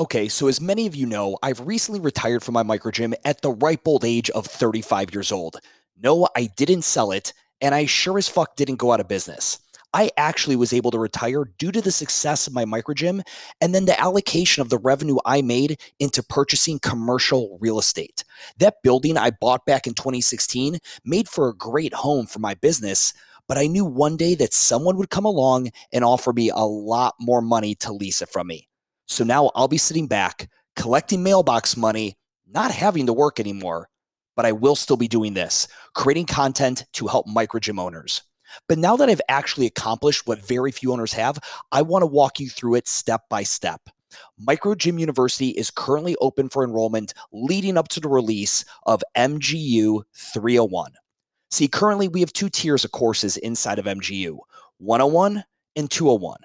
Okay, so as many of you know, I've recently retired from my micro gym at the ripe old age of 35 years old. No, I didn't sell it, and I sure as fuck didn't go out of business. I actually was able to retire due to the success of my micro gym and then the allocation of the revenue I made into purchasing commercial real estate. That building I bought back in 2016 made for a great home for my business, but I knew one day that someone would come along and offer me a lot more money to lease it from me. So now I'll be sitting back, collecting mailbox money, not having to work anymore, but I will still be doing this, creating content to help micro gym owners. But now that I've actually accomplished what very few owners have, I want to walk you through it step by step. Micro Gym University is currently open for enrollment leading up to the release of MGU 301. See, currently we have two tiers of courses inside of MGU 101 and 201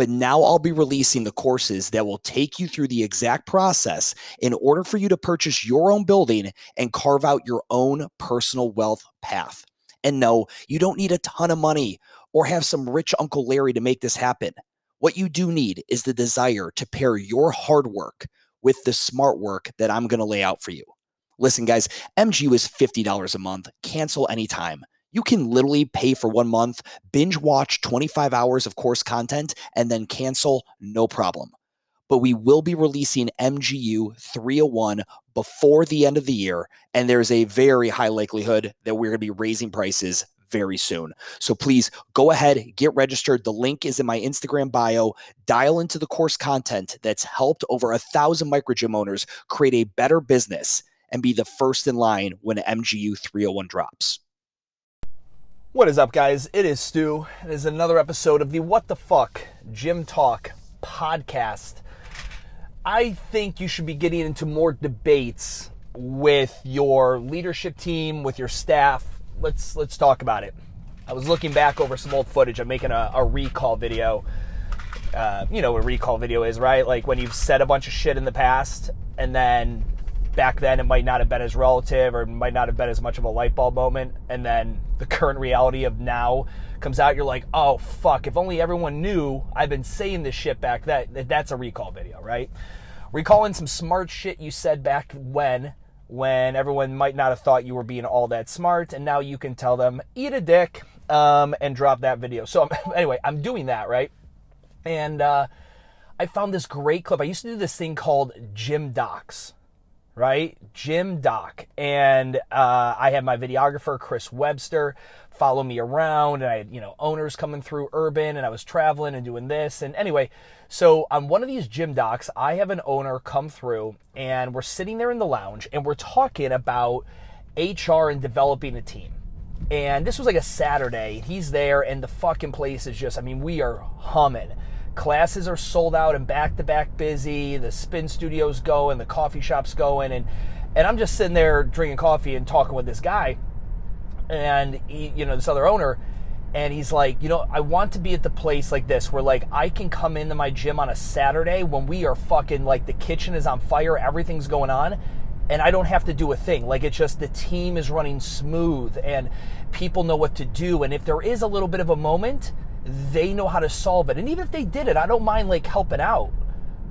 but now I'll be releasing the courses that will take you through the exact process in order for you to purchase your own building and carve out your own personal wealth path. And no, you don't need a ton of money or have some rich Uncle Larry to make this happen. What you do need is the desire to pair your hard work with the smart work that I'm going to lay out for you. Listen, guys, MGU is $50 a month. Cancel anytime. You can literally pay for one month, binge watch 25 hours of course content, and then cancel no problem. But we will be releasing MGU 301 before the end of the year, and there's a very high likelihood that we're going to be raising prices very soon. So please go ahead, get registered. The link is in my Instagram bio. Dial into the course content that's helped over a thousand micro gym owners create a better business and be the first in line when MGU 301 drops. What is up, guys? It is Stu. It is another episode of the What the Fuck Gym Talk podcast. I think you should be getting into more debates with your leadership team, with your staff. Let's let's talk about it. I was looking back over some old footage. I'm making a, a recall video. Uh, you know what a recall video is, right? Like when you've said a bunch of shit in the past and then back then it might not have been as relative or might not have been as much of a light bulb moment. And then the current reality of now comes out you're like oh fuck if only everyone knew i've been saying this shit back that that's a recall video right? Recalling some smart shit you said back when when everyone might not have thought you were being all that smart and now you can tell them eat a dick um, and drop that video. So anyway i'm doing that right? And uh, i found this great clip. I used to do this thing called gym docs right? Gym Doc. And uh, I had my videographer, Chris Webster, follow me around. And I had, you know, owners coming through urban and I was traveling and doing this. And anyway, so on one of these gym docs, I have an owner come through and we're sitting there in the lounge and we're talking about HR and developing a team. And this was like a Saturday. He's there and the fucking place is just, I mean, we are humming classes are sold out and back to back busy. The spin studios go and the coffee shops going, and and I'm just sitting there drinking coffee and talking with this guy, and he, you know, this other owner, and he's like, you know, I want to be at the place like this where like I can come into my gym on a Saturday when we are fucking like the kitchen is on fire, everything's going on, and I don't have to do a thing. Like it's just the team is running smooth and people know what to do, and if there is a little bit of a moment they know how to solve it. And even if they did it, I don't mind like helping out.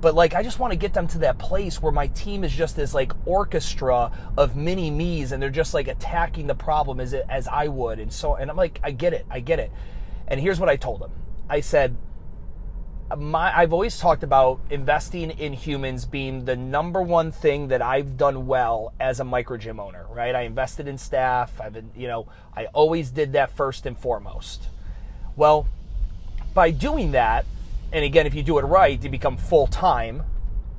But like I just want to get them to that place where my team is just this like orchestra of mini me's and they're just like attacking the problem as it, as I would. And so and I'm like I get it. I get it. And here's what I told them. I said my I've always talked about investing in humans being the number one thing that I've done well as a micro gym owner, right? I invested in staff. I've been, you know, I always did that first and foremost. Well, by doing that, and again, if you do it right, you become full time.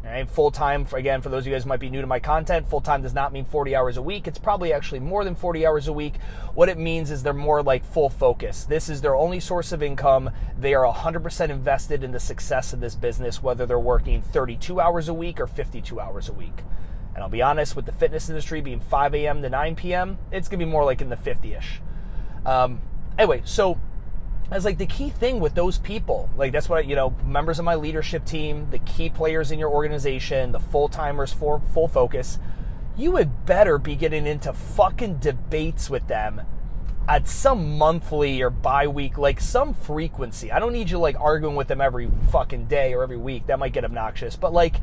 Right? Full time, again, for those of you guys might be new to my content, full time does not mean 40 hours a week. It's probably actually more than 40 hours a week. What it means is they're more like full focus. This is their only source of income. They are 100% invested in the success of this business, whether they're working 32 hours a week or 52 hours a week. And I'll be honest, with the fitness industry being 5 a.m. to 9 p.m., it's going to be more like in the 50 ish. Um, anyway, so as like the key thing with those people like that's what you know members of my leadership team the key players in your organization the full-timers for full focus you would better be getting into fucking debates with them at some monthly or bi-week like some frequency. I don't need you like arguing with them every fucking day or every week. That might get obnoxious. But like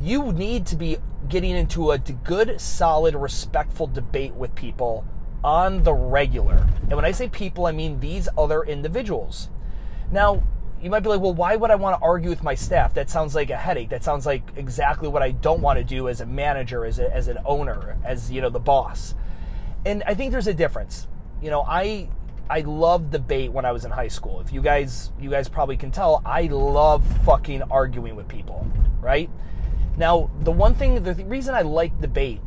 you need to be getting into a good, solid, respectful debate with people on the regular. And when I say people, I mean these other individuals. Now, you might be like, well, why would I want to argue with my staff? That sounds like a headache. That sounds like exactly what I don't want to do as a manager, as, a, as an owner, as you know, the boss. And I think there's a difference. You know, I I loved debate when I was in high school. If you guys you guys probably can tell, I love fucking arguing with people, right? Now, the one thing the reason I like debate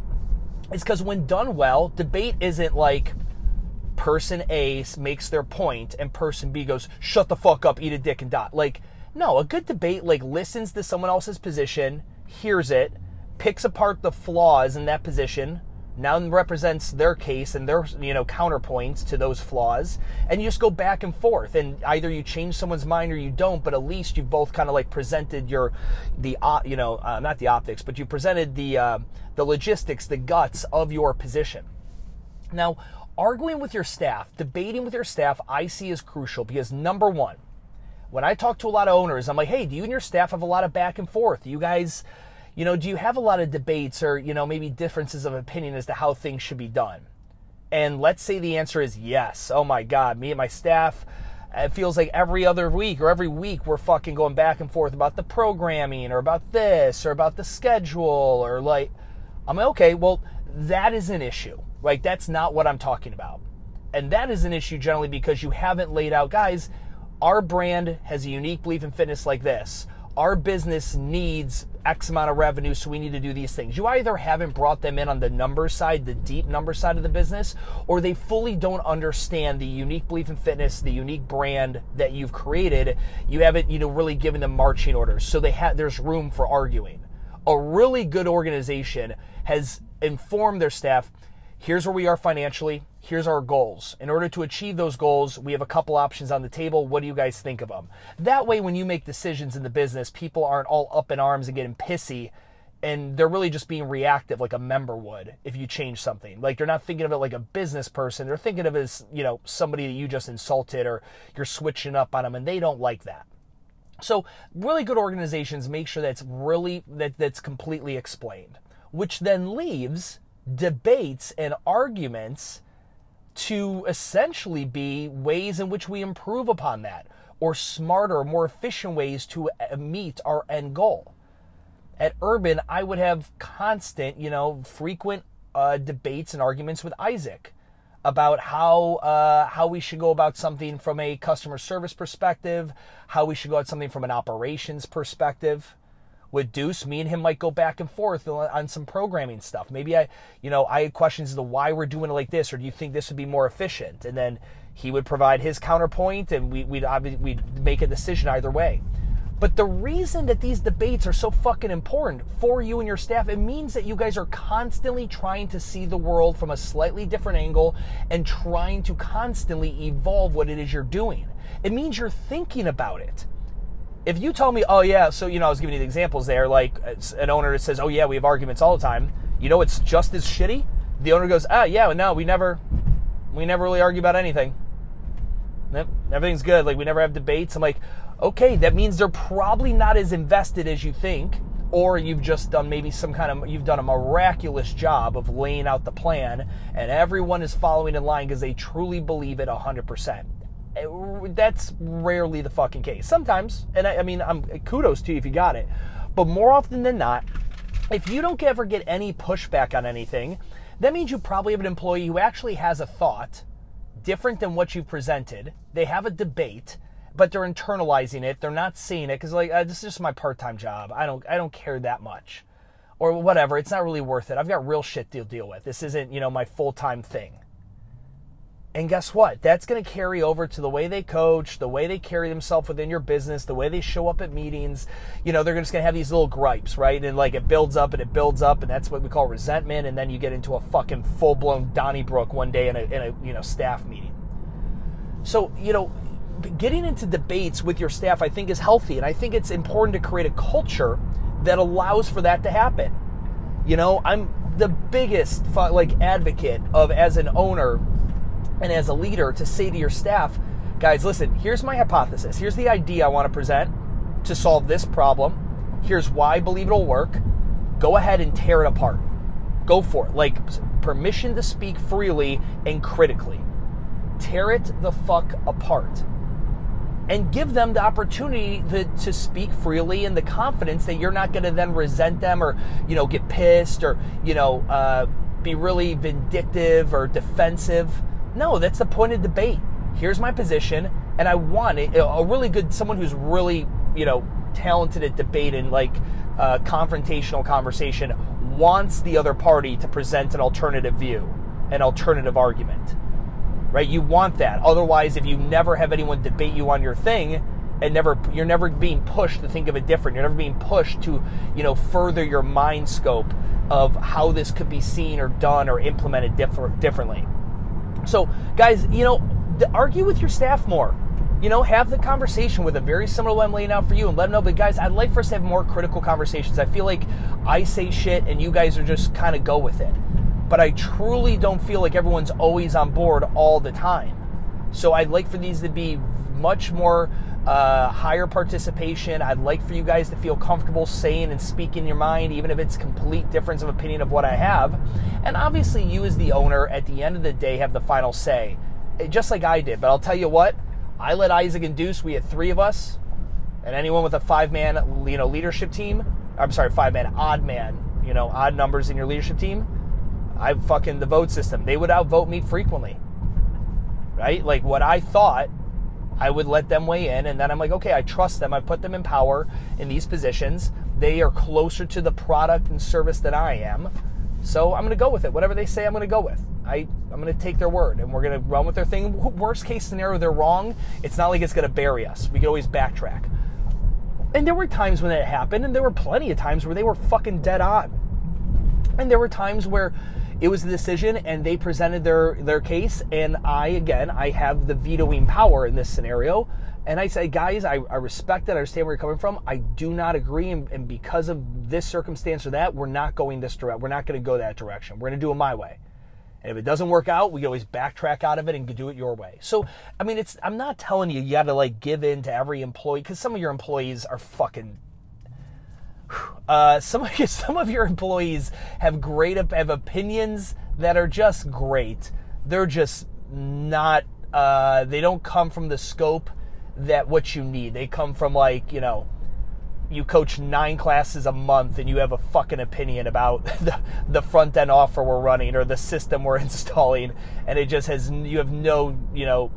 is cuz when done well, debate isn't like person A makes their point and person B goes, "Shut the fuck up, eat a dick and dot." Like, no, a good debate like listens to someone else's position, hears it, picks apart the flaws in that position, now represents their case and their you know counterpoints to those flaws. And you just go back and forth. And either you change someone's mind or you don't but at least you've both kind of like presented your the you know uh, not the optics but you presented the uh, the logistics the guts of your position. Now arguing with your staff debating with your staff i see is crucial because number one when i talk to a lot of owners i'm like hey do you and your staff have a lot of back and forth? You guys you know, do you have a lot of debates or, you know, maybe differences of opinion as to how things should be done? And let's say the answer is yes. Oh my God, me and my staff, it feels like every other week or every week we're fucking going back and forth about the programming or about this or about the schedule or like, I'm like, okay, well, that is an issue. Like, that's not what I'm talking about. And that is an issue generally because you haven't laid out, guys, our brand has a unique belief in fitness like this our business needs X amount of revenue, so we need to do these things. You either haven't brought them in on the number side, the deep number side of the business, or they fully don't understand the unique belief in fitness, the unique brand that you've created. You haven't, you know, really given them marching orders, so they have there's room for arguing. A really good organization has informed their staff here's where we are financially. Here's our goals. In order to achieve those goals, we have a couple options on the table. What do you guys think of them? That way, when you make decisions in the business, people aren't all up in arms and getting pissy and they're really just being reactive like a member would if you change something. Like they're not thinking of it like a business person. They're thinking of it as, you know, somebody that you just insulted or you're switching up on them and they don't like that. So, really good organizations make sure that's really that that's completely explained, which then leaves debates and arguments to essentially be ways in which we improve upon that or smarter, more efficient ways to uh, meet our end goal. At Urban, I would have constant, you know, frequent uh, debates and arguments with Isaac about how uh, how we should go about something from a customer service perspective, how we should go at something from an operations perspective with Deuce, me and him might go back and forth on some programming stuff. Maybe I, you know, I had questions as to why we're doing it like this, or do you think this would be more efficient? And then he would provide his counterpoint, and we, would we'd make a decision either way. But the reason that these debates are so fucking important for you and your staff, it means that you guys are constantly trying to see the world from a slightly different angle and trying to constantly evolve what it is you're doing. It means you're thinking about it if you tell me, oh yeah, so you know, I was giving you the examples there, like an owner says, oh yeah, we have arguments all the time. You know, it's just as shitty. The owner goes, ah, yeah, no, we never, we never really argue about anything. Everything's good. Like we never have debates. I'm like, okay, that means they're probably not as invested as you think, or you've just done maybe some kind of you've done a miraculous job of laying out the plan, and everyone is following in line because they truly believe it 100% that's rarely the fucking case. Sometimes, and I, I mean, I'm kudos to you if you got it, but more often than not, if you don't ever get any pushback on anything, that means you probably have an employee who actually has a thought different than what you've presented. They have a debate, but they're internalizing it. They're not seeing it because like uh, this is just my part-time job. I don't I don't care that much, or whatever. It's not really worth it. I've got real shit to deal with. This isn't you know my full-time thing. And guess what? That's going to carry over to the way they coach, the way they carry themselves within your business, the way they show up at meetings. You know, they're just going to have these little gripes, right? And like it builds up and it builds up, and that's what we call resentment. And then you get into a fucking full blown Donnybrook one day in a, in a you know staff meeting. So you know, getting into debates with your staff, I think, is healthy, and I think it's important to create a culture that allows for that to happen. You know, I'm the biggest like advocate of as an owner and as a leader to say to your staff, guys, listen, here's my hypothesis. Here's the idea I want to present to solve this problem. Here's why I believe it'll work. go ahead and tear it apart. Go for it. Like permission to speak freely and critically. Tear it the fuck apart. And give them the opportunity to, to speak freely and the confidence that you're not going to then resent them or, you know, get pissed or, you know, uh, be really vindictive or defensive. No, that's the point of debate. Here's my position, and I want it, a really good someone who's really, you know, talented at debate and like uh, confrontational conversation wants the other party to present an alternative view, an alternative argument. Right? You want that. Otherwise, if you never have anyone debate you on your thing, and never you're never being pushed to think of it different. You're never being pushed to, you know, further your mind scope of how this could be seen or done or implemented differ- differently. So, guys, you know, argue with your staff more you know, have the conversation with them, very similar what I'm laying out for you, and let them know. But guys, I'd like for us to have more critical conversations. I feel like I say shit and you guys are just kind of go with it. But I truly don't feel like everyone's always on board all the time. So I'd like for these to be much more uh, higher participation. I'd like for you guys to feel comfortable saying and speaking your mind, even if it's complete difference of opinion of what I have. And obviously, you as the owner, at the end of the day, have the final say, just like I did. But I'll tell you what, I let Isaac and Deuce. We had three of us, and anyone with a five-man, you know, leadership team. I'm sorry, five-man, odd man. You know, odd numbers in your leadership team. I fucking the vote system. They would outvote me frequently. Right? Like what I thought, I would let them weigh in, and then I'm like, okay, I trust them. I put them in power in these positions. They are closer to the product and service than I am. So I'm going to go with it. Whatever they say, I'm going to go with. I, I'm going to take their word and we're going to run with their thing. Worst case scenario, they're wrong. It's not like it's going to bury us. We can always backtrack. And there were times when it happened, and there were plenty of times where they were fucking dead on. And there were times where it was a decision and they presented their, their case, and I, again, I have the vetoing power in this scenario. And I say, guys, I, I respect that. I understand where you're coming from. I do not agree. And, and because of this circumstance or that, we're not going this direct. We're not going to go that direction. We're going to do it my way. And if it doesn't work out, we always backtrack out of it and do it your way. So, I mean, it's I'm not telling you you got to like give in to every employee because some of your employees are fucking. Uh, some of you, some of your employees have great have opinions that are just great. They're just not. Uh, they don't come from the scope that what you need. They come from like you know you coach nine classes a month and you have a fucking opinion about the, the front end offer we're running or the system we're installing and it just has you have no you know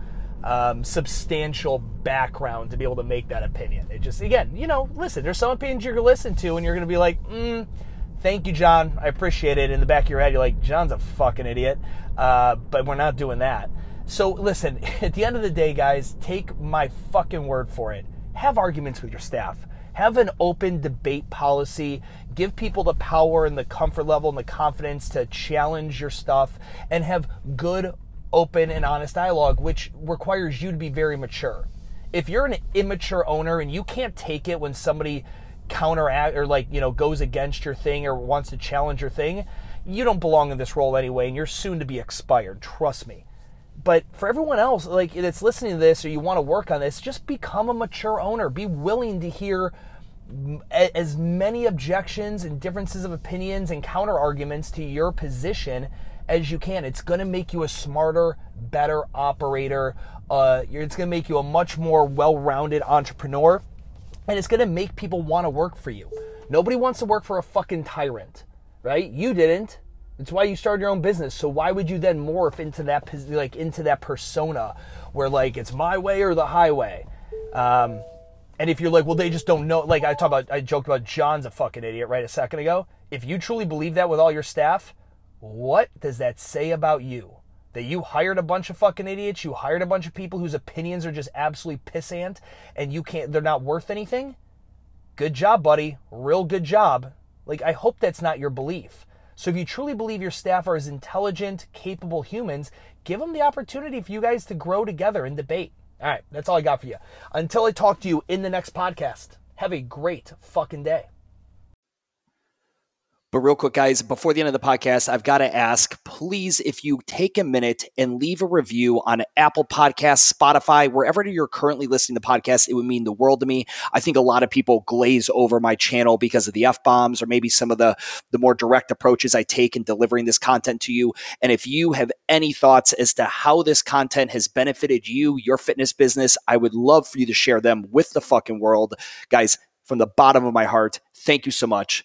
um, substantial background to be able to make that opinion. It just again you know listen there's some opinions you're gonna listen to and you're gonna be like mm, thank you john. I appreciate it. In the back of your head you're like john's a fucking idiot. Uh, but we're not doing that. So listen at the end of the day guys take my fucking word for it. Have arguments with your staff. Have an open debate policy. Give people the power and the comfort level and the confidence to challenge your stuff and have good, open, and honest dialogue, which requires you to be very mature. If you're an immature owner and you can't take it when somebody counteract or like, you know, goes against your thing or wants to challenge your thing, you don't belong in this role anyway and you're soon to be expired. Trust me. But for everyone else, like that's listening to this or you want to work on this, just become a mature owner. Be willing to hear as many objections and differences of opinions and counter arguments to your position as you can. It's going to make you a smarter, better operator. Uh, it's going to make you a much more well rounded entrepreneur. And it's going to make people want to work for you. Nobody wants to work for a fucking tyrant, right? You didn't. It's why you started your own business. So why would you then morph into that like into that persona where like it's my way or the highway? Um, and if you're like, well, they just don't know, like I talked about, I joked about John's a fucking idiot right a second ago. If you truly believe that with all your staff, what does that say about you? That you hired a bunch of fucking idiots, you hired a bunch of people whose opinions are just absolutely pissant, and you can't, they're not worth anything? Good job, buddy. Real good job. Like, I hope that's not your belief. So if you truly believe your staff are as intelligent, capable humans, give them the opportunity for you guys to grow together and debate. All right, that's all I got for you. Until I talk to you in the next podcast, have a great fucking day. But real quick, guys, before the end of the podcast, I've got to ask please, if you take a minute and leave a review on Apple Podcasts, Spotify, wherever you're currently listening to podcasts, it would mean the world to me. I think a lot of people glaze over my channel because of the F bombs or maybe some of the, the more direct approaches I take in delivering this content to you. And if you have any thoughts as to how this content has benefited you, your fitness business, I would love for you to share them with the fucking world. Guys, from the bottom of my heart, thank you so much